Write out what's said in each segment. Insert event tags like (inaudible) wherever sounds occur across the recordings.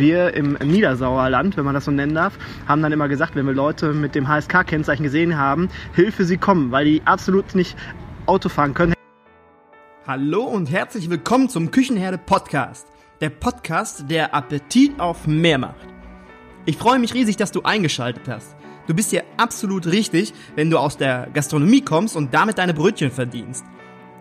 Wir im Niedersauerland, wenn man das so nennen darf, haben dann immer gesagt, wenn wir Leute mit dem HSK-Kennzeichen gesehen haben, Hilfe, sie kommen, weil die absolut nicht Auto fahren können. Hallo und herzlich willkommen zum Küchenherde Podcast. Der Podcast, der Appetit auf mehr macht. Ich freue mich riesig, dass du eingeschaltet hast. Du bist hier absolut richtig, wenn du aus der Gastronomie kommst und damit deine Brötchen verdienst.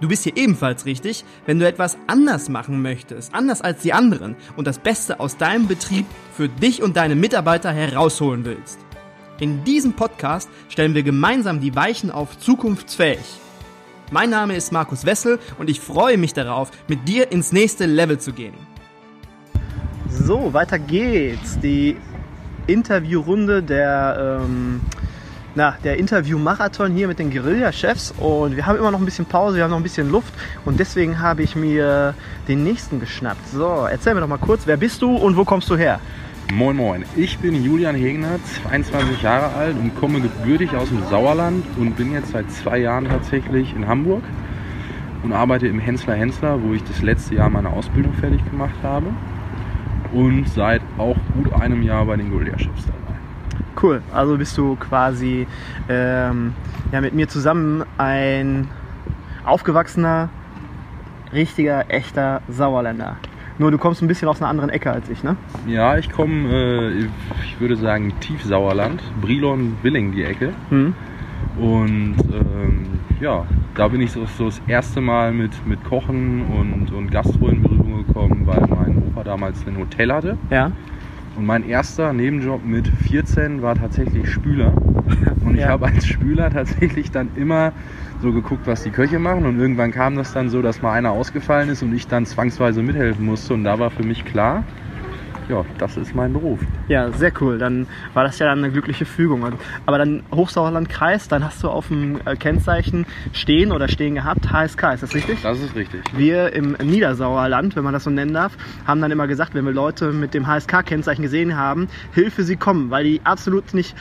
Du bist hier ebenfalls richtig, wenn du etwas anders machen möchtest, anders als die anderen und das Beste aus deinem Betrieb für dich und deine Mitarbeiter herausholen willst. In diesem Podcast stellen wir gemeinsam die Weichen auf zukunftsfähig. Mein Name ist Markus Wessel und ich freue mich darauf, mit dir ins nächste Level zu gehen. So, weiter geht's. Die Interviewrunde der ähm, na, der Interview-Marathon hier mit den Guerilla-Chefs und wir haben immer noch ein bisschen Pause, wir haben noch ein bisschen Luft und deswegen habe ich mir den nächsten geschnappt. So, erzähl mir doch mal kurz, wer bist du und wo kommst du her? Moin Moin, ich bin Julian Hegner, 22 Jahre alt und komme gebürtig aus dem Sauerland und bin jetzt seit zwei Jahren tatsächlich in Hamburg und arbeite im Hensler Hensler, wo ich das letzte Jahr meine Ausbildung fertig gemacht habe und seit auch gut einem Jahr bei den Guerilla-Chefs dabei. Cool, also bist du quasi ähm, ja, mit mir zusammen ein aufgewachsener, richtiger, echter Sauerländer. Nur du kommst ein bisschen aus einer anderen Ecke als ich, ne? Ja, ich komme, äh, ich würde sagen, Tiefsauerland, Brilon, Willing die Ecke. Mhm. Und ähm, ja, da bin ich so, so, das erste Mal mit, mit Kochen und, und Gastro in Berührung gekommen, weil mein Opa damals ein Hotel hatte. Ja. Und mein erster Nebenjob mit 14 war tatsächlich Spüler. Und ich Ja. habe als Spüler tatsächlich dann immer so geguckt, was die Köche machen. Und irgendwann kam das dann so, dass mal einer ausgefallen ist und ich dann zwangsweise mithelfen musste. Und da war für mich klar, ja, das ist mein Beruf. Ja, sehr cool. Dann war das ja dann eine glückliche Fügung. Aber dann Hochsauerlandkreis, dann hast du auf dem äh, Kennzeichen stehen oder stehen gehabt, HSK, ist das richtig? Das ist richtig. Wir im Niedersauerland, wenn man das so nennen darf, haben dann immer gesagt, wenn wir Leute mit dem HSK-Kennzeichen gesehen haben, Hilfe, sie kommen, weil die absolut nicht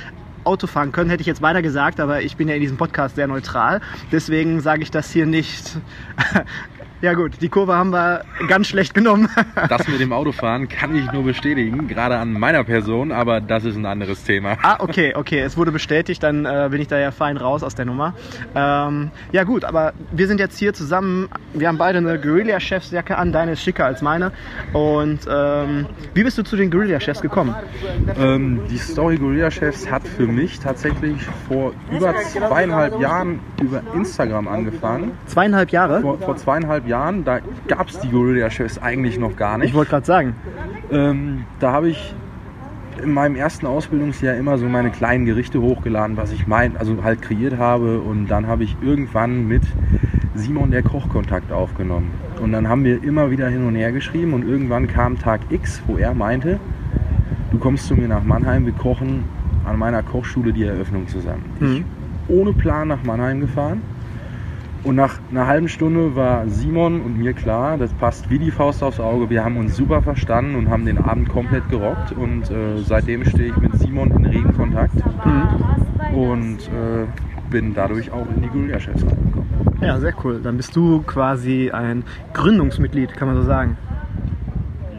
Auto fahren können, hätte ich jetzt weiter gesagt, aber ich bin ja in diesem Podcast sehr neutral. Deswegen sage ich das hier nicht. Ja gut, die Kurve haben wir ganz schlecht genommen. (laughs) Das mit dem Autofahren kann ich nur bestätigen, gerade an meiner Person, aber das ist ein anderes Thema. ah, okay, okay, es wurde bestätigt, dann äh, bin ich da ja fein raus aus der Nummer. Ähm, ja gut, aber wir sind jetzt hier zusammen, wir haben beide eine Guerilla-Chefsjacke an, deine ist schicker als meine. Und ähm, wie bist du zu den Guerilla-Chefs gekommen? Ähm, die Story Guerilla Chefs hat für mich tatsächlich vor über zweieinhalb Jahren über Instagram angefangen. Zweieinhalb Jahre? Vor, vor zweieinhalb Jahren, da gab es die Guerilla Chefs eigentlich noch gar Ich nicht. wollte gerade sagen. Ähm, da habe ich in meinem ersten Ausbildungsjahr immer so meine kleinen Gerichte hochgeladen, was ich mein, also halt kreiert habe. Und dann habe ich irgendwann mit Simon der Koch Kontakt aufgenommen. Und dann haben wir immer wieder hin und her geschrieben und irgendwann kam Tag X, wo er meinte, du kommst zu mir nach Mannheim, wir kochen an meiner Kochschule die Eröffnung zusammen. Ich ohne Plan nach Mannheim gefahren. Und nach einer halben Stunde war Simon und mir klar, das passt wie die Faust aufs Auge. Wir haben uns super verstanden und haben den Abend komplett gerockt. Und äh, seitdem stehe ich mit Simon in regen Kontakt und äh, bin dadurch auch in die Guerilla-Chefs reingekommen. Ja, sehr cool. Dann bist du quasi ein Gründungsmitglied, kann man so sagen.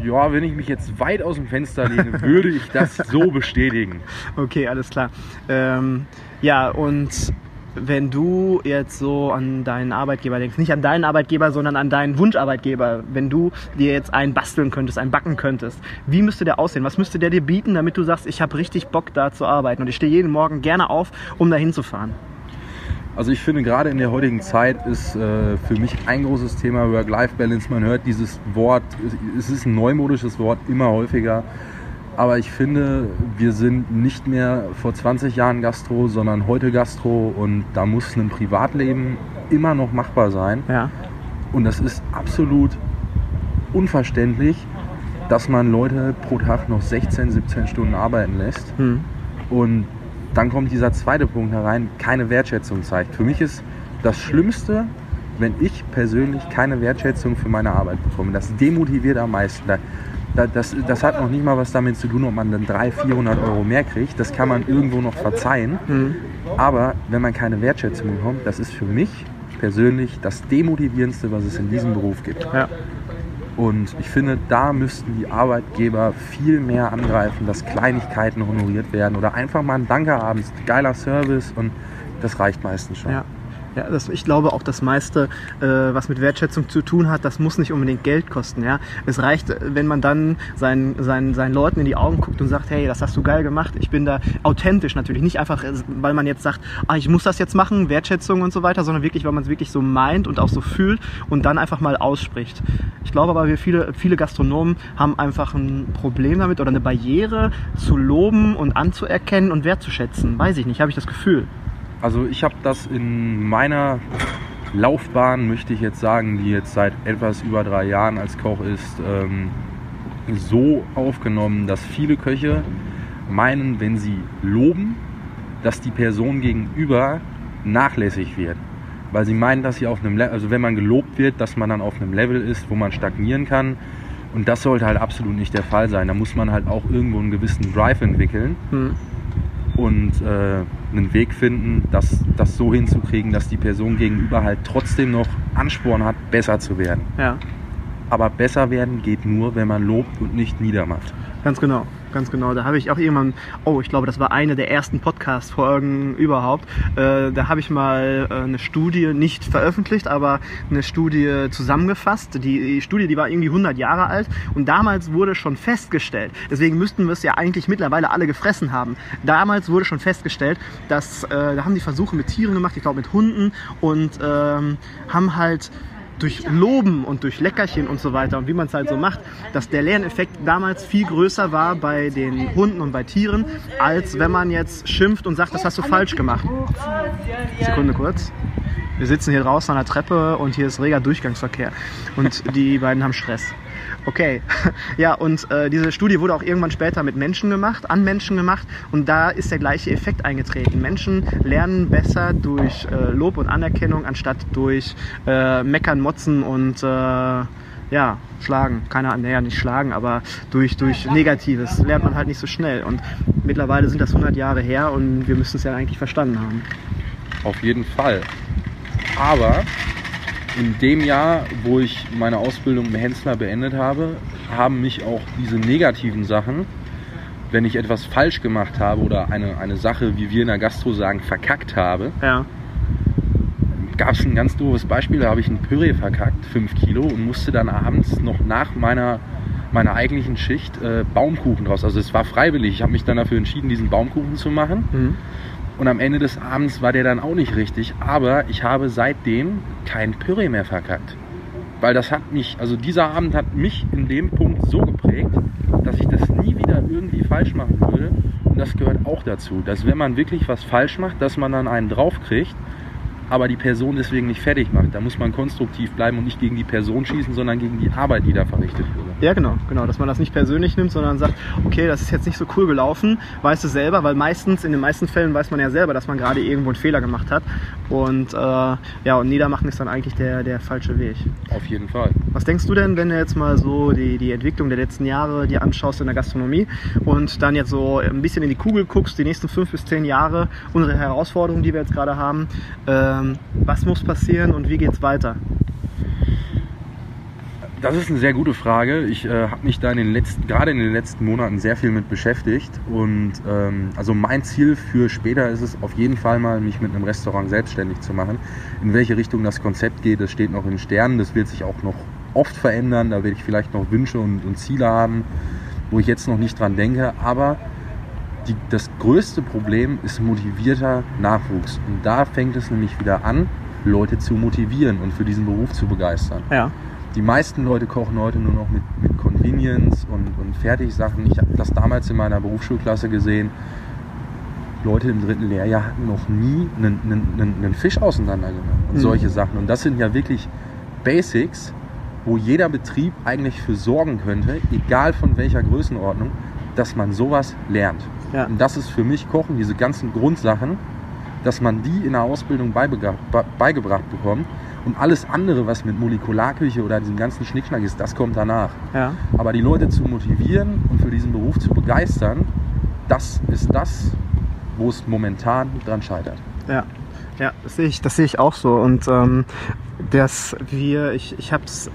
Ja, wenn ich mich jetzt weit aus dem Fenster lehne, würde ich das so (laughs) bestätigen. Okay, alles klar. Ähm, ja, und wenn du jetzt so an deinen Arbeitgeber denkst, nicht an deinen Arbeitgeber, sondern an deinen Wunscharbeitgeber, wenn du dir jetzt einen basteln könntest, einen backen könntest, wie müsste der aussehen? Was müsste der dir bieten, damit du sagst, ich habe richtig Bock da zu arbeiten und ich stehe jeden Morgen gerne auf, um da hinzufahren? Also ich finde gerade in der heutigen Zeit ist äh, für mich ein großes Thema Work-Life-Balance. Man hört dieses Wort, es ist ein neumodisches Wort, immer häufiger. Aber ich finde, wir sind nicht mehr vor 20 Jahren Gastro, sondern heute Gastro und da muss ein Privatleben immer noch machbar sein. Ja. Und das ist absolut unverständlich, dass man Leute pro Tag noch 16, 17 Stunden arbeiten lässt. Hm. Und dann kommt dieser zweite Punkt herein, keine Wertschätzung zeigt. Für mich ist das Schlimmste, wenn ich persönlich keine Wertschätzung für meine Arbeit bekomme. Das demotiviert am meisten. Da, das, das hat noch nicht mal was damit zu tun, ob man dann 300, 400 Euro mehr kriegt. Das kann man irgendwo noch verzeihen. Aber wenn man keine Wertschätzung bekommt, das ist für mich persönlich das Demotivierendste, was es in diesem Beruf gibt. Ja. Und ich finde, da müssten die Arbeitgeber viel mehr angreifen, dass Kleinigkeiten honoriert werden oder einfach mal ein Danke haben. Geiler Service und das reicht meistens schon. Ja. Ja, das, ich glaube auch das meiste, äh, was mit Wertschätzung zu tun hat, das muss nicht unbedingt Geld kosten. Ja? Es reicht, wenn man dann seinen, seinen, seinen Leuten in die Augen guckt und sagt, hey, das hast du geil gemacht. Ich bin da authentisch natürlich. Nicht einfach, äh, weil man jetzt sagt, ah, ich muss das jetzt machen, Wertschätzung und so weiter, sondern wirklich, weil man es wirklich so meint und auch so fühlt und dann einfach mal ausspricht. Ich glaube aber, wir viele, viele Gastronomen haben einfach ein Problem damit oder eine Barriere zu loben und anzuerkennen und wertzuschätzen. Weiß ich nicht, habe ich das Gefühl. Also ich habe das in meiner Laufbahn, möchte ich jetzt sagen, die jetzt seit etwas über drei Jahren als Koch ist, ähm, so aufgenommen, dass viele Köche meinen, wenn sie loben, dass die Person gegenüber nachlässig wird. Weil sie meinen, dass sie auf einem Level, also wenn man gelobt wird, dass man dann auf einem Level ist, wo man stagnieren kann. Und das sollte halt absolut nicht der Fall sein. Da muss man halt auch irgendwo einen gewissen Drive entwickeln. Hm. und äh, einen Weg finden, das, das so hinzukriegen, dass die Person gegenüber halt trotzdem noch Ansporn hat, besser zu werden. Ja. Aber besser werden geht nur, wenn man lobt und nicht niedermacht. Ganz genau, ganz genau. Da habe ich auch irgendwann, oh, ich glaube, das war eine der ersten Podcast-Folgen überhaupt. Äh, da habe ich mal äh, eine Studie nicht veröffentlicht, aber eine Studie zusammengefasst. Die, die Studie, die war irgendwie 100 Jahre alt und damals wurde schon festgestellt, deswegen müssten wir es ja eigentlich mittlerweile alle gefressen haben. Damals wurde schon festgestellt, dass, äh, da haben die Versuche mit Tieren gemacht, ich glaube mit Hunden und ähm, haben halt durch Loben und durch Leckerchen und so weiter und wie man es halt so macht, dass der Lerneffekt damals viel größer war bei den Hunden und bei Tieren, als wenn man jetzt schimpft und sagt, das hast du falsch gemacht. Sekunde kurz. Wir sitzen hier draußen an der Treppe und hier ist reger Durchgangsverkehr und die beiden haben Stress. Okay, (laughs) ja, und äh, diese Studie wurde auch irgendwann später mit Menschen gemacht, an Menschen gemacht und da ist der gleiche Effekt eingetreten. Menschen lernen besser durch äh, Lob und Anerkennung anstatt durch äh, Meckern, Motzen und äh, ja, schlagen. Keine Ahnung, naja, nicht schlagen, aber durch, durch Negatives lernt man halt nicht so schnell. Und mittlerweile sind das 100 Jahre her und wir müssen es ja eigentlich verstanden haben. Auf jeden Fall. Aber in dem Jahr, wo ich meine Ausbildung im Hensler beendet habe, haben mich auch diese negativen Sachen, wenn ich etwas falsch gemacht habe oder eine, eine Sache, wie wir in der Gastro sagen, verkackt habe, Ja, gab es ein ganz doofes Beispiel, da habe ich ein Püree verkackt, 5 Kilo, und musste dann abends noch nach meiner, meiner eigentlichen Schicht äh, Baumkuchen draus. Also es war freiwillig. Ich habe mich dann dafür entschieden, diesen Baumkuchen zu machen. mhm. Und am Ende des Abends war der dann auch nicht richtig. Aber ich habe seitdem kein Püree mehr verkackt. Weil das hat mich, also dieser Abend hat mich in dem Punkt so geprägt, dass ich das nie wieder irgendwie falsch machen würde. Und das gehört auch dazu, dass wenn man wirklich was falsch macht, dass man dann einen draufkriegt, aber die Person deswegen nicht fertig macht. Da muss man konstruktiv bleiben und nicht gegen die Person schießen, sondern gegen die Arbeit, die da verrichtet wurde. Ja, genau, genau, dass man das nicht persönlich nimmt, sondern sagt, okay, das ist jetzt nicht so cool gelaufen, weißt du selber, weil meistens, in den meisten Fällen weiß man ja selber, dass man gerade irgendwo einen Fehler gemacht hat. Und äh, ja, und niedermachen ist dann eigentlich der, der falsche Weg. Auf jeden Fall. Was denkst du denn, wenn du jetzt mal so die, die Entwicklung der letzten Jahre dir anschaust in der Gastronomie und dann jetzt so ein bisschen in die Kugel guckst, die nächsten fünf bis zehn Jahre, unsere Herausforderungen, die wir jetzt gerade haben, ähm, was muss passieren und wie geht's weiter? Das ist eine sehr gute Frage. Ich äh, habe mich da in den letzten, gerade in den letzten Monaten sehr viel mit beschäftigt. Und ähm, also mein Ziel für später ist es auf jeden Fall mal, mich mit einem Restaurant selbstständig zu machen. In welche Richtung das Konzept geht, das steht noch in Sternen. Das wird sich auch noch oft verändern. Da werde ich vielleicht noch Wünsche und, und Ziele haben, wo ich jetzt noch nicht dran denke. Aber die, das größte Problem ist motivierter Nachwuchs. Und da fängt es nämlich wieder an, Leute zu motivieren und für diesen Beruf zu begeistern. Ja. Die meisten Leute kochen heute nur noch mit, mit Convenience und, und Fertigsachen. Ich habe das damals in meiner Berufsschulklasse gesehen. Leute im dritten Lehrjahr hatten noch nie einen, einen, einen, Fisch auseinandergenommen und Mhm. solche Sachen. Und das sind ja wirklich Basics, wo jeder Betrieb eigentlich für sorgen könnte, egal von welcher Größenordnung, dass man sowas lernt. Ja. Und das ist für mich Kochen, diese ganzen Grundsachen, dass man die in der Ausbildung beigebracht bekommt. Und alles andere, was mit Molekularküche oder diesem ganzen Schnickschnack ist, das kommt danach. Ja. Aber die Leute zu motivieren und für diesen Beruf zu begeistern, das ist das, wo es momentan dran scheitert. Ja, ja, das sehe ich, das sehe ich auch so. Und ähm, dass wir, ich, ich habe es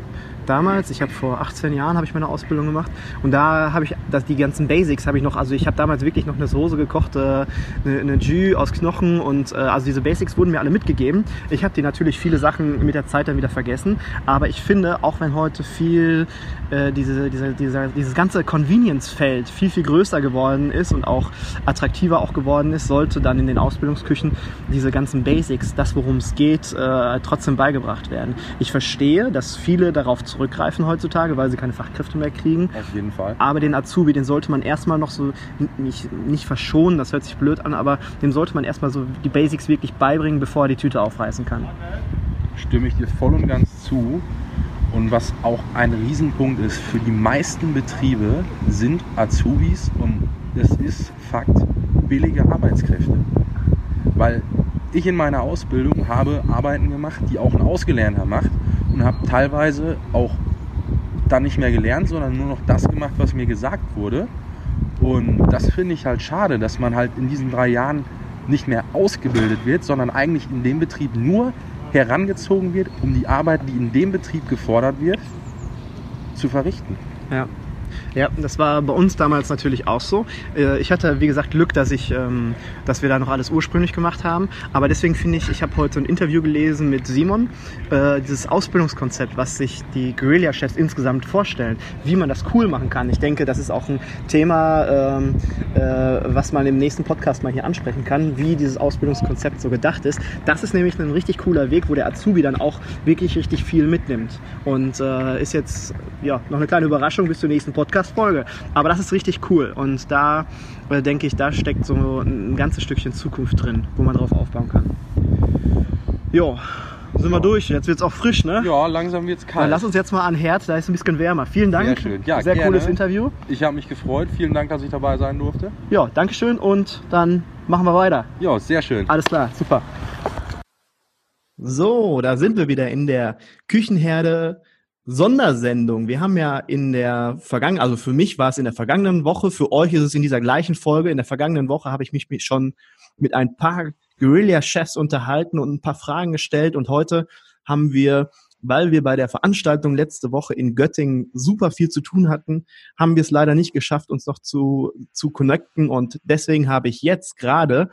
damals, ich habe vor 18 Jahren habe ich meine Ausbildung gemacht und da habe ich das, die ganzen Basics habe ich noch, also ich habe damals wirklich noch eine Soße gekocht, äh, eine, eine Jus aus Knochen und äh, also diese Basics wurden mir alle mitgegeben. Ich habe die natürlich viele Sachen mit der Zeit dann wieder vergessen, aber ich finde, auch wenn heute viel äh, diese, diese, dieser, dieses ganze Convenience-Feld viel, viel größer geworden ist und auch attraktiver auch geworden ist, sollte dann in den Ausbildungsküchen diese ganzen Basics, das worum es geht, äh, trotzdem beigebracht werden. Ich verstehe, dass viele darauf zurückgreifen heutzutage, weil sie keine Fachkräfte mehr kriegen. Auf jeden Fall. Aber den Azubi, den sollte man erstmal noch so nicht, nicht verschonen, das hört sich blöd an, aber dem sollte man erstmal so die Basics wirklich beibringen, bevor er die Tüte aufreißen kann. Stimme ich dir voll und ganz zu. Und was auch ein Riesenpunkt ist, für die meisten Betriebe sind Azubis und das ist Fakt billige Arbeitskräfte. Weil ich in meiner Ausbildung habe Arbeiten gemacht, die auch ein Ausgelernter macht und habe teilweise auch dann nicht mehr gelernt, sondern nur noch das gemacht, was mir gesagt wurde. Und das finde ich halt schade, dass man halt in diesen drei Jahren nicht mehr ausgebildet wird, sondern eigentlich in dem Betrieb nur herangezogen wird, um die Arbeit, die in dem Betrieb gefordert wird, zu verrichten. Ja. Ja, das war bei uns damals natürlich auch so. Äh, ich hatte, wie gesagt, Glück, dass ich, ähm, dass wir da noch alles ursprünglich gemacht haben. Aber deswegen finde ich, ich habe heute ein Interview gelesen mit Simon, äh, dieses Ausbildungskonzept, was sich die Guerilla-Chefs insgesamt vorstellen, wie man das cool machen kann. Ich denke, das ist auch ein Thema, ähm, äh, was man im nächsten Podcast mal hier ansprechen kann, wie dieses Ausbildungskonzept so gedacht ist. Das ist nämlich ein richtig cooler Weg, wo der Azubi dann auch wirklich richtig viel mitnimmt. Und ist jetzt ja noch eine kleine Überraschung bis zur nächsten Podcast. Podcast-Folge. Aber das ist richtig cool und da äh, denke ich, da steckt so ein ganzes Stückchen Zukunft drin, wo man drauf aufbauen kann. Jo, sind wir durch. Jetzt wird es auch frisch, ne? Ja, langsam wird es kalt. Dann lass uns jetzt mal an Herd, da ist ein bisschen wärmer. Vielen Dank. Sehr schön. Ja, Sehr gerne. cooles Interview. Ich habe mich gefreut. Vielen Dank, dass ich dabei sein durfte. Ja, Dankeschön und dann machen wir weiter. Ja, sehr schön. Alles klar, super. So, da sind wir wieder in der Küchenherde Sondersendung. Wir haben ja in der vergangenen, also für mich war es in der vergangenen Woche, für euch ist es in dieser gleichen Folge. In der vergangenen Woche habe ich mich schon mit ein paar Guerilla-Chefs unterhalten und ein paar Fragen gestellt und heute haben wir, weil wir bei der Veranstaltung letzte Woche in Göttingen super viel zu tun hatten, haben wir es leider nicht geschafft, uns noch zu, zu connecten und deswegen habe ich jetzt gerade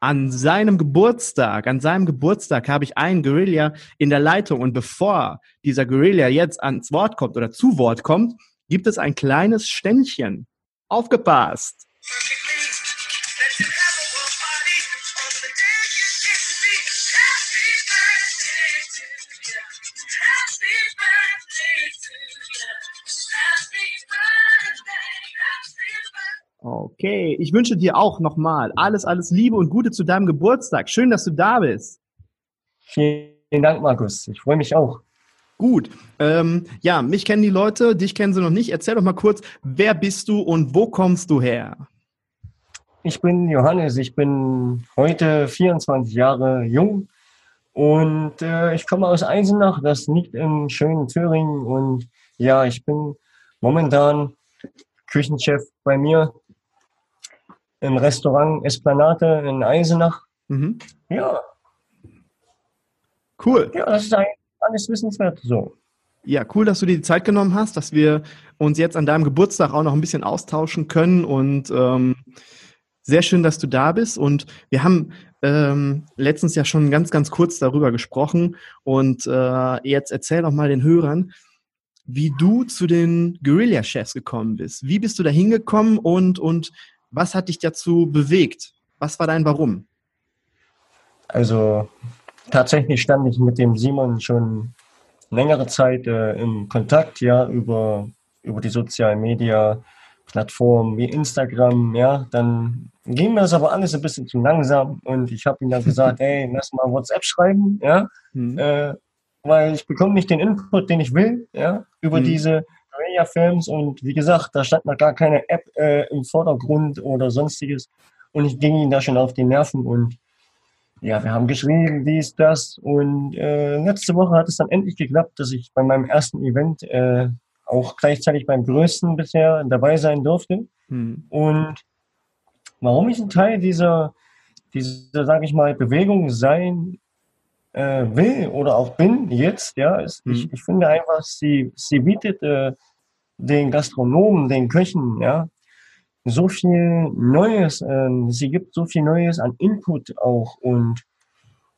an seinem Geburtstag, an seinem Geburtstag habe ich einen Guerilla in der Leitung und bevor dieser Guerilla jetzt ans Wort kommt oder zu Wort kommt, gibt es ein kleines Ständchen. Aufgepasst! Okay, ich wünsche dir auch nochmal alles, alles Liebe und Gute zu deinem Geburtstag. Schön, dass du da bist. Vielen Dank, Markus. Ich freue mich auch. Gut. Ähm, ja, mich kennen die Leute, dich kennen sie noch nicht. Erzähl doch mal kurz, wer bist du und wo kommst du her? Ich bin Johannes, ich bin heute 24 Jahre jung und äh, ich komme aus Eisenach, das liegt im schönen Thüringen und ja, ich bin momentan Küchenchef bei mir im Restaurant Esplanade in Eisenach. Mhm. Ja, Cool. ja, das ist eigentlich alles wissenswert. So. Ja, cool, dass du dir die Zeit genommen hast, dass wir uns jetzt an deinem Geburtstag auch noch ein bisschen austauschen können und ähm, sehr schön, dass du da bist. Und wir haben ähm, letztens ja schon ganz, ganz kurz darüber gesprochen. Und äh, jetzt erzähl doch mal den Hörern, wie du zu den Guerilla-Chefs gekommen bist. Wie bist du da hingekommen und, und was hat dich dazu bewegt? Was war dein Warum? Also tatsächlich stand ich mit dem Simon schon längere Zeit äh, im Kontakt, ja, über, über die sozialen Media Plattformen wie Instagram, ja, dann ging mir das aber alles ein bisschen zu langsam und ich habe ihm dann gesagt, (laughs) ey, lass mal WhatsApp schreiben, ja, Hm. äh, weil ich bekomme nicht den Input, den ich will, ja, über Mhm. diese Guerilla-Films und wie gesagt, da stand noch gar keine App äh, im Vordergrund oder sonstiges und ich ging ihm da schon auf die Nerven und ja, wir haben geschrieben, dies, das und äh, letzte Woche hat es dann endlich geklappt, dass ich bei meinem ersten Event äh, auch gleichzeitig beim größten bisher dabei sein durfte. Hm. Und warum ich ein Teil dieser, dieser sage ich mal, Bewegung sein äh, will oder auch bin jetzt, ja, ist, Mhm. ich, ich finde einfach, sie, sie bietet äh, den Gastronomen, den Köchen, ja, so viel Neues, ähm, sie gibt so viel Neues an Input auch und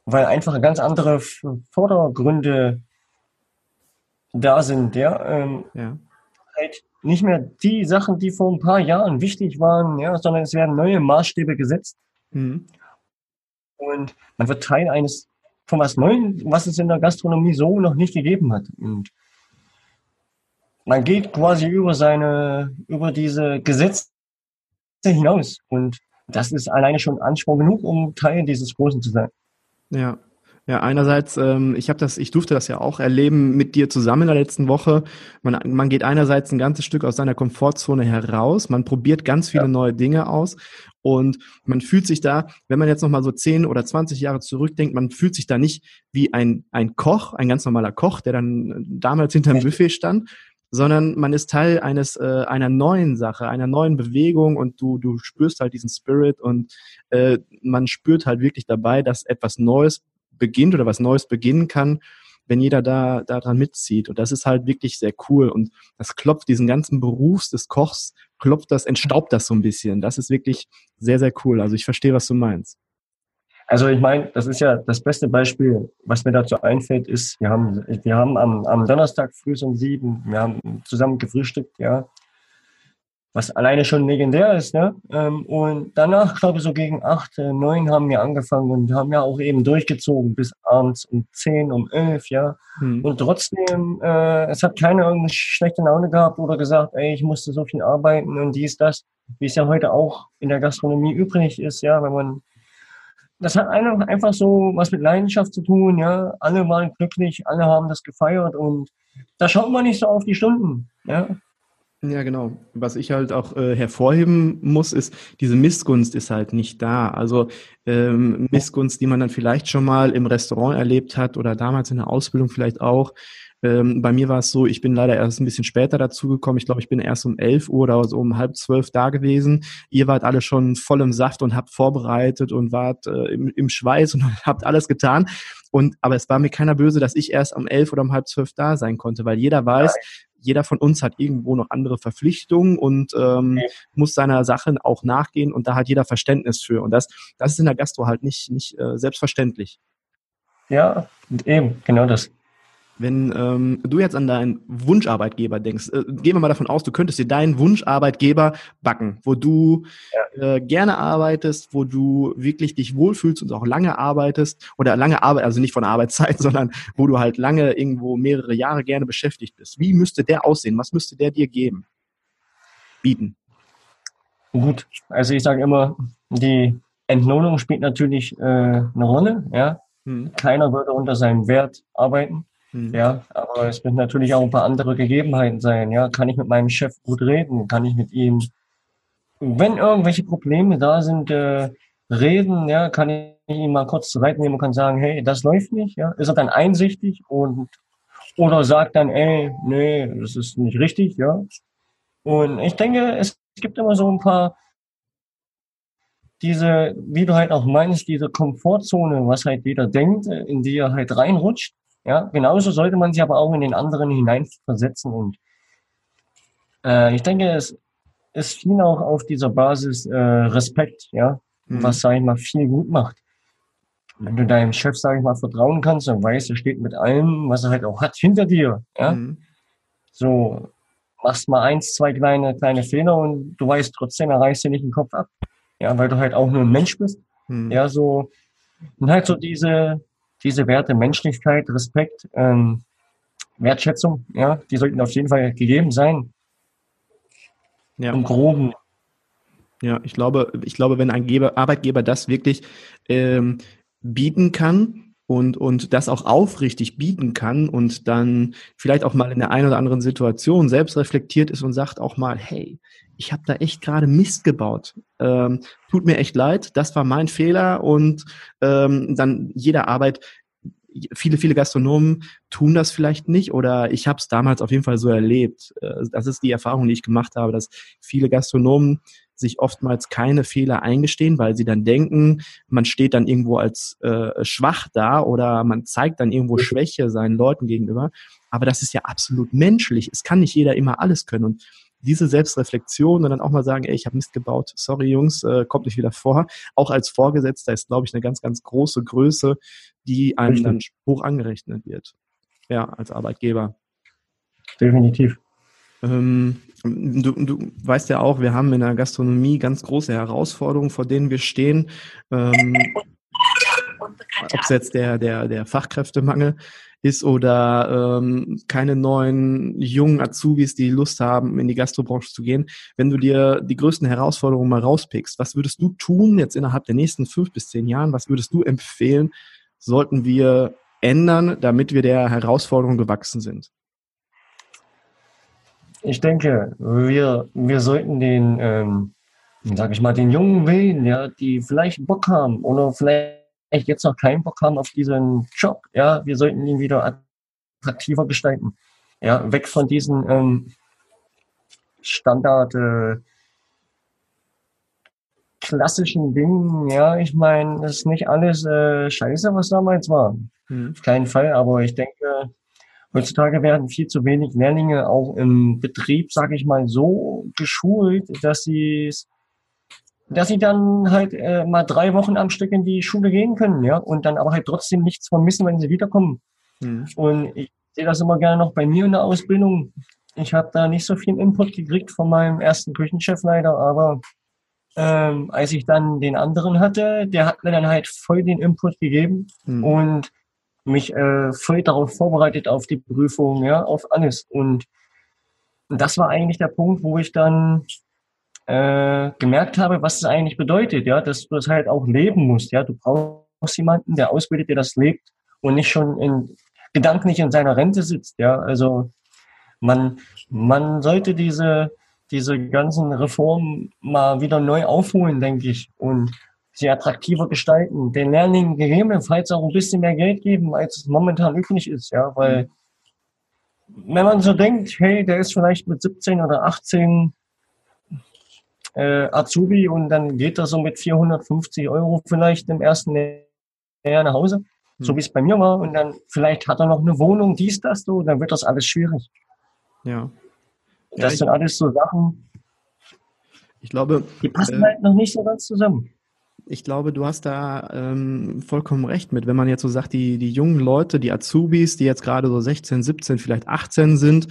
weil einfach ganz andere Vordergründe da sind, ja, ähm, Ja. halt nicht mehr die Sachen, die vor ein paar Jahren wichtig waren, ja, sondern es werden neue Maßstäbe gesetzt Mhm. und man wird Teil eines von was Neuem, was es in der Gastronomie so noch nicht gegeben hat. Und man geht quasi über seine, über diese Gesetze hinaus. Und das ist alleine schon Anspruch genug, um Teil dieses Großen zu sein. Ja. Ja, einerseits, ähm, ich habe das, ich durfte das ja auch erleben mit dir zusammen in der letzten Woche. Man, man geht einerseits ein ganzes Stück aus seiner Komfortzone heraus, man probiert ganz viele Ja. neue Dinge aus und man fühlt sich da, wenn man jetzt nochmal so 10 oder 20 Jahre zurückdenkt, man fühlt sich da nicht wie ein, ein Koch, ein ganz normaler Koch, der dann damals hinterm. Buffet stand, sondern man ist Teil eines äh, einer neuen Sache, einer neuen Bewegung und du du spürst halt diesen Spirit und äh, man spürt halt wirklich dabei, dass etwas Neues beginnt oder was Neues beginnen kann, wenn jeder da daran mitzieht und das ist halt wirklich sehr cool und das klopft diesen ganzen Berufs des Kochs klopft das entstaubt das so ein bisschen. Das ist wirklich sehr sehr cool. Also ich verstehe, was du meinst. Also ich meine, das ist ja das beste Beispiel, was mir dazu einfällt, ist, wir haben, wir haben am, am Donnerstag früh um sieben, wir haben zusammen gefrühstückt, ja, was alleine schon legendär ist, ne? Ähm, Und danach, glaube ich, so gegen acht, äh, neun haben wir angefangen und haben ja auch eben durchgezogen bis abends um zehn, um elf, ja. Hm. Und trotzdem, äh, es hat keiner irgendeine schlechte Laune gehabt oder gesagt, ey, ich musste so viel arbeiten und dies, das, wie es ja heute auch in der Gastronomie übrig ist, ja, wenn man das hat einfach so was mit Leidenschaft zu tun, ja. Alle waren glücklich, alle haben das gefeiert und da schaut man nicht so auf die Stunden, ja. Ja, genau. Was ich halt auch äh, hervorheben muss, ist, diese Missgunst ist halt nicht da. Also ähm, Missgunst, die man dann vielleicht schon mal im Restaurant erlebt hat oder damals in der Ausbildung vielleicht auch. Ähm, bei mir war es so, ich bin leider erst ein bisschen später dazugekommen. Ich glaube, ich bin erst um 11 Uhr oder so um halb zwölf da gewesen. Ihr wart alle schon voll im Saft und habt vorbereitet und wart äh, im, im Schweiß und (laughs) habt alles getan. Und aber es war mir keiner böse, dass ich erst um elf oder um halb zwölf da sein konnte, weil jeder weiß, jeder von uns hat irgendwo noch andere Verpflichtungen und ähm, Ja. muss seiner Sache auch nachgehen und da hat jeder Verständnis für. Und das, das ist in der Gastro halt nicht, nicht äh, selbstverständlich. Ja, und eben, genau das. Wenn ähm, du jetzt an deinen Wunscharbeitgeber denkst, äh, gehen wir mal davon aus, du könntest dir deinen Wunscharbeitgeber backen, wo du äh, gerne arbeitest, wo du wirklich dich wohlfühlst und auch lange arbeitest oder lange Arbeit, also nicht von Arbeitszeit, (laughs) sondern wo du halt lange irgendwo mehrere Jahre gerne beschäftigt bist. Wie müsste der aussehen? Was müsste der dir geben? Bieten. Gut, also ich sage immer, die Entlohnung spielt natürlich äh, eine Rolle, ja. Hm. Keiner würde unter seinem Wert arbeiten. Hm. Ja, aber es müssen natürlich auch ein paar andere Gegebenheiten sein. Ja, kann ich mit meinem Chef gut reden? Kann ich mit ihm, wenn irgendwelche Probleme da sind, äh, reden? Ja, kann ich ihn mal kurz zur Seite nehmen und kann sagen, hey, das läuft nicht. Ja, ist er dann einsichtig und oder sagt dann, ey, nee, das ist nicht richtig. Ja, und ich denke, es gibt immer so ein paar diese, wie du halt auch meinst, diese Komfortzone, was halt jeder denkt, in die er halt reinrutscht. Ja, genauso sollte man sich aber auch in den anderen hineinversetzen. Und äh, ich denke, es ist viel auch auf dieser Basis äh, Respekt, ja, Mhm. was, sag ich mal, viel gut macht. Wenn du deinem Chef, sag ich mal, vertrauen kannst und weißt, er steht mit allem, was er halt auch hat, hinter dir, ja, Mhm. so machst mal eins, zwei kleine, kleine Fehler und du weißt trotzdem, er reißt dir nicht den Kopf ab. Ja, weil du halt auch nur ein Mensch bist. Mhm. Ja, so, und halt so diese, diese Werte, Menschlichkeit, Respekt, ähm, Wertschätzung, ja, die sollten auf jeden Fall gegeben sein. Ja. Im Groben. Ja, ich glaube, ich glaube, wenn ein Geber, Arbeitgeber das wirklich ähm, bieten kann und, und das auch aufrichtig bieten kann und dann vielleicht auch mal in der einen oder anderen Situation selbst reflektiert ist und sagt auch mal, hey, ich habe da echt gerade Mist gebaut. Ähm, tut mir echt leid, das war mein Fehler und ähm, dann jeder Arbeit, viele, viele Gastronomen tun das vielleicht nicht oder ich habe es damals auf jeden Fall so erlebt. Äh, Das ist die Erfahrung, die ich gemacht habe, dass viele Gastronomen sich oftmals keine Fehler eingestehen, weil sie dann denken, man steht dann irgendwo als äh, schwach da oder man zeigt dann irgendwo Schwäche seinen Leuten gegenüber. Aber das ist ja absolut menschlich. Es kann nicht jeder immer alles können. Und diese Selbstreflexion und dann auch mal sagen, ey, ich habe Mist gebaut, sorry Jungs, äh, kommt nicht wieder vor. Auch als Vorgesetzter ist, glaube ich, eine ganz, ganz große Größe, die einem dann hoch angerechnet wird. Ja, als Arbeitgeber. Definitiv. Ähm, du, du weißt ja auch, wir haben in der Gastronomie ganz große Herausforderungen, vor denen wir stehen. Ähm, ob es jetzt der, der, der Fachkräftemangel ist oder ähm, keine neuen jungen Azubis, die Lust haben, in die Gastrobranche zu gehen. Wenn du dir die größten Herausforderungen mal rauspickst, was würdest du tun jetzt innerhalb der nächsten fünf bis zehn Jahren? Was würdest du empfehlen, sollten wir ändern, damit wir der Herausforderung gewachsen sind? Ich denke, wir, wir sollten den, ähm, sag ich mal, den jungen Willen, ja, die vielleicht Bock haben oder vielleicht jetzt noch keinen Bock haben auf diesen Job, ja, wir sollten ihn wieder attraktiver gestalten. Ja, weg von diesen ähm, Standard äh, klassischen Dingen, ja, ich meine, ist nicht alles äh, scheiße, was damals war. Mhm. Auf keinen Fall, aber ich denke, heutzutage werden viel zu wenig Lehrlinge auch im Betrieb, sage ich mal, so geschult, dass sie dass sie dann halt äh, mal drei Wochen am Stück in die Schule gehen können, ja, und dann aber halt trotzdem nichts vermissen, wenn sie wiederkommen. Mhm. Und ich sehe das immer gerne noch bei mir in der Ausbildung. Ich habe da nicht so viel Input gekriegt von meinem ersten Küchenchef leider, aber ähm, als ich dann den anderen hatte, der hat mir dann halt voll den Input gegeben mhm. und mich äh, voll darauf vorbereitet auf die Prüfung, ja, auf alles. Und das war eigentlich der Punkt, wo ich dann äh, gemerkt habe, was es eigentlich bedeutet, ja, dass du das halt auch leben musst, ja. Du brauchst jemanden, der ausbildet, der das lebt und nicht schon in gedanklich in seiner Rente sitzt, ja. Also man, man sollte diese, diese ganzen Reformen mal wieder neu aufholen, denke ich, und sie attraktiver gestalten, den Lehrlingen gegebenenfalls auch ein bisschen mehr Geld geben, als es momentan üblich ist, ja, weil wenn man so denkt, hey, der ist vielleicht mit 17 oder 18 äh, Azubi und dann geht er so mit 450 Euro vielleicht im ersten Jahr nach Hause, hm. so wie es bei mir war. Und dann vielleicht hat er noch eine Wohnung, dies, das, so, dann wird das alles schwierig. Ja. Das ja, sind alles so Sachen. Ich glaube. Die passen äh, halt noch nicht so ganz zusammen. Ich glaube, du hast da ähm, vollkommen recht mit. Wenn man jetzt so sagt, die, die jungen Leute, die Azubis, die jetzt gerade so 16, 17, vielleicht 18 sind,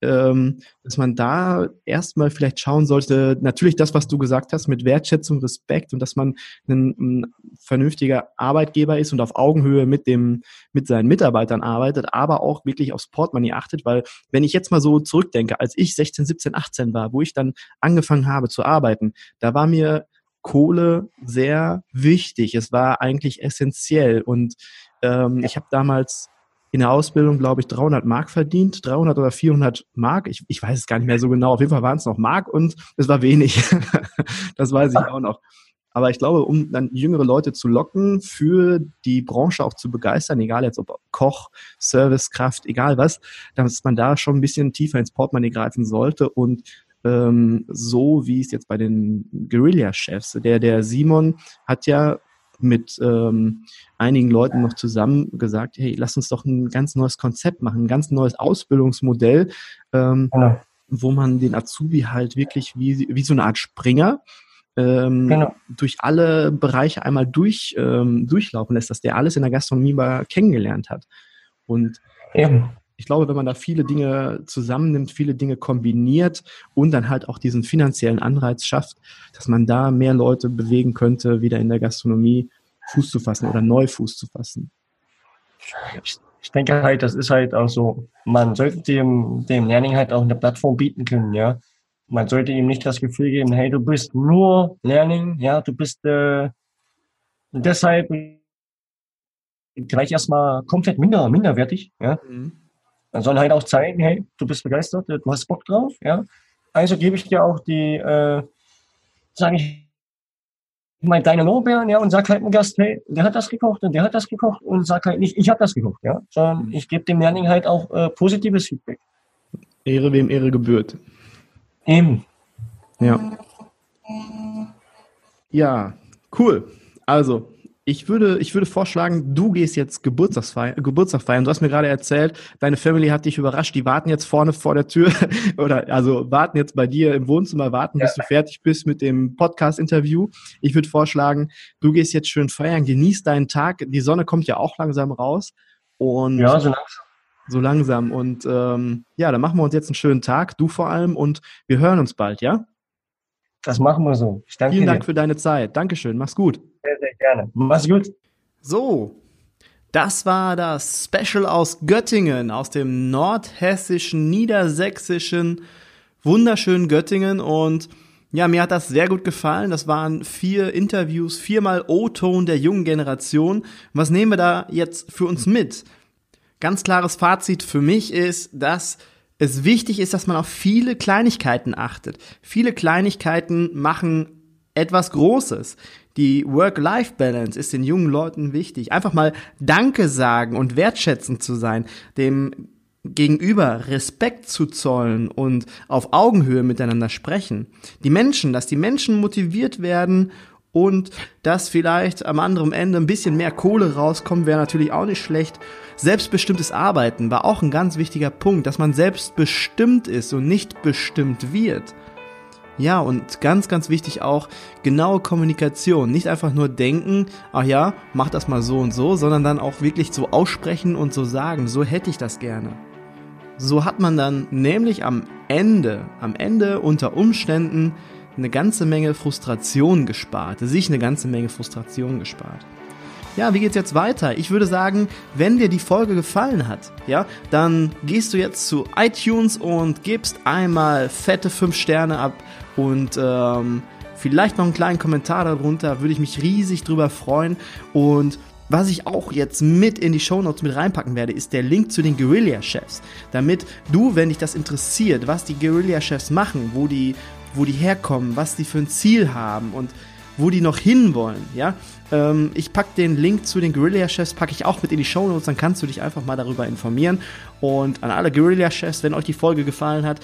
ähm, dass man da erstmal vielleicht schauen sollte, natürlich das, was du gesagt hast, mit Wertschätzung, Respekt und dass man ein, ein, vernünftiger Arbeitgeber ist und auf Augenhöhe mit dem, mit seinen Mitarbeitern arbeitet, aber auch wirklich aufs Portemonnaie achtet, weil wenn ich jetzt mal so zurückdenke, als ich 16, 17, 18 war, wo ich dann angefangen habe zu arbeiten, da war mir Kohle sehr wichtig. Es war eigentlich essentiell und ähm, ich habe damals in der Ausbildung, glaube ich, 300 Mark verdient, 300 oder 400 Mark. Ich, ich weiß es gar nicht mehr so genau. Auf jeden Fall waren es noch Mark und es war wenig. (laughs) das weiß ich auch noch. Aber ich glaube, um dann jüngere Leute zu locken, für die Branche auch zu begeistern, egal jetzt ob Koch, Servicekraft, egal was, dass man da schon ein bisschen tiefer ins Portemonnaie greifen sollte und ähm, so wie es jetzt bei den Guerilla-Chefs, der, der Simon hat ja mit ähm, einigen Leuten noch zusammen gesagt, hey, lass uns doch ein ganz neues Konzept machen, ein ganz neues Ausbildungsmodell, ähm, genau. wo man den Azubi halt wirklich wie, wie so eine Art Springer ähm, genau. durch alle Bereiche einmal durch, ähm, durchlaufen lässt, dass der alles in der Gastronomie mal kennengelernt hat. Und Eben. Ich glaube, wenn man da viele Dinge zusammennimmt, viele Dinge kombiniert und dann halt auch diesen finanziellen Anreiz schafft, dass man da mehr Leute bewegen könnte, wieder in der Gastronomie Fuß zu fassen oder neu Fuß zu fassen. Ich, ich denke halt, das ist halt auch so, man sollte dem, dem Learning halt auch eine Plattform bieten können, ja. Man sollte ihm nicht das Gefühl geben, hey, du bist nur Learning, ja, du bist äh, deshalb gleich erstmal komplett minder, minderwertig, ja. Mhm. Man soll halt auch zeigen, hey, du bist begeistert, du hast Bock drauf, ja. Also gebe ich dir auch die, äh, sage ich, meine, deine Lorbeeren, ja, und sag halt dem Gast, hey, der hat das gekocht und der hat das gekocht und sag halt nicht, ich habe das gekocht, ja, sondern ich gebe dem Lehrling halt auch äh, positives Feedback. Ehre wem Ehre gebührt. Eben. Ja. Ja, cool. Also, ich würde, ich würde vorschlagen, du gehst jetzt Geburtstagsfeiern, Geburtstag feiern. Du hast mir gerade erzählt, deine Family hat dich überrascht. Die warten jetzt vorne vor der Tür (laughs) oder also warten jetzt bei dir im Wohnzimmer, warten, ja. bis du fertig bist mit dem Podcast-Interview. Ich würde vorschlagen, du gehst jetzt schön feiern, genieß deinen Tag. Die Sonne kommt ja auch langsam raus. Und ja, so langsam. So langsam. Und ähm, ja, dann machen wir uns jetzt einen schönen Tag, du vor allem, und wir hören uns bald, ja? Das machen wir so. Ich danke Vielen dir. Dank für deine Zeit. Dankeschön. Mach's gut. Sehr, sehr gerne. Mach's gut. So, das war das Special aus Göttingen, aus dem nordhessischen, niedersächsischen, wunderschönen Göttingen. Und ja, mir hat das sehr gut gefallen. Das waren vier Interviews, viermal O-Ton der jungen Generation. Was nehmen wir da jetzt für uns mit? Ganz klares Fazit für mich ist, dass es wichtig ist, dass man auf viele Kleinigkeiten achtet. Viele Kleinigkeiten machen etwas Großes. Die Work-Life-Balance ist den jungen Leuten wichtig. Einfach mal Danke sagen und wertschätzend zu sein, dem gegenüber Respekt zu zollen und auf Augenhöhe miteinander sprechen. Die Menschen, dass die Menschen motiviert werden und dass vielleicht am anderen Ende ein bisschen mehr Kohle rauskommt, wäre natürlich auch nicht schlecht. Selbstbestimmtes Arbeiten war auch ein ganz wichtiger Punkt, dass man selbstbestimmt ist und nicht bestimmt wird. Ja, und ganz, ganz wichtig auch genaue Kommunikation. Nicht einfach nur denken, ach ja, mach das mal so und so, sondern dann auch wirklich so aussprechen und so sagen, so hätte ich das gerne. So hat man dann nämlich am Ende, am Ende unter Umständen eine ganze Menge Frustration gespart, sich eine ganze Menge Frustration gespart. Ja, wie geht's jetzt weiter? Ich würde sagen, wenn dir die Folge gefallen hat, ja, dann gehst du jetzt zu iTunes und gibst einmal fette 5 Sterne ab und ähm, vielleicht noch einen kleinen Kommentar darunter, würde ich mich riesig drüber freuen und was ich auch jetzt mit in die Shownotes mit reinpacken werde, ist der Link zu den Guerilla-Chefs. Damit du, wenn dich das interessiert, was die Guerilla-Chefs machen, wo die, wo die herkommen, was die für ein Ziel haben und wo die noch hinwollen, ja. Ähm, ich packe den Link zu den Guerilla-Chefs, packe ich auch mit in die Show Notes, dann kannst du dich einfach mal darüber informieren. Und an alle Guerilla-Chefs, wenn euch die Folge gefallen hat,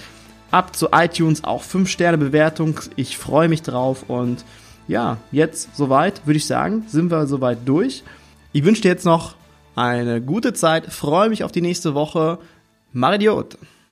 ab zu iTunes auch 5 Sterne Bewertung. Ich freue mich drauf und ja, jetzt soweit, würde ich sagen, sind wir soweit durch. Ich wünsche dir jetzt noch eine gute Zeit, freue mich auf die nächste Woche. Maridiot!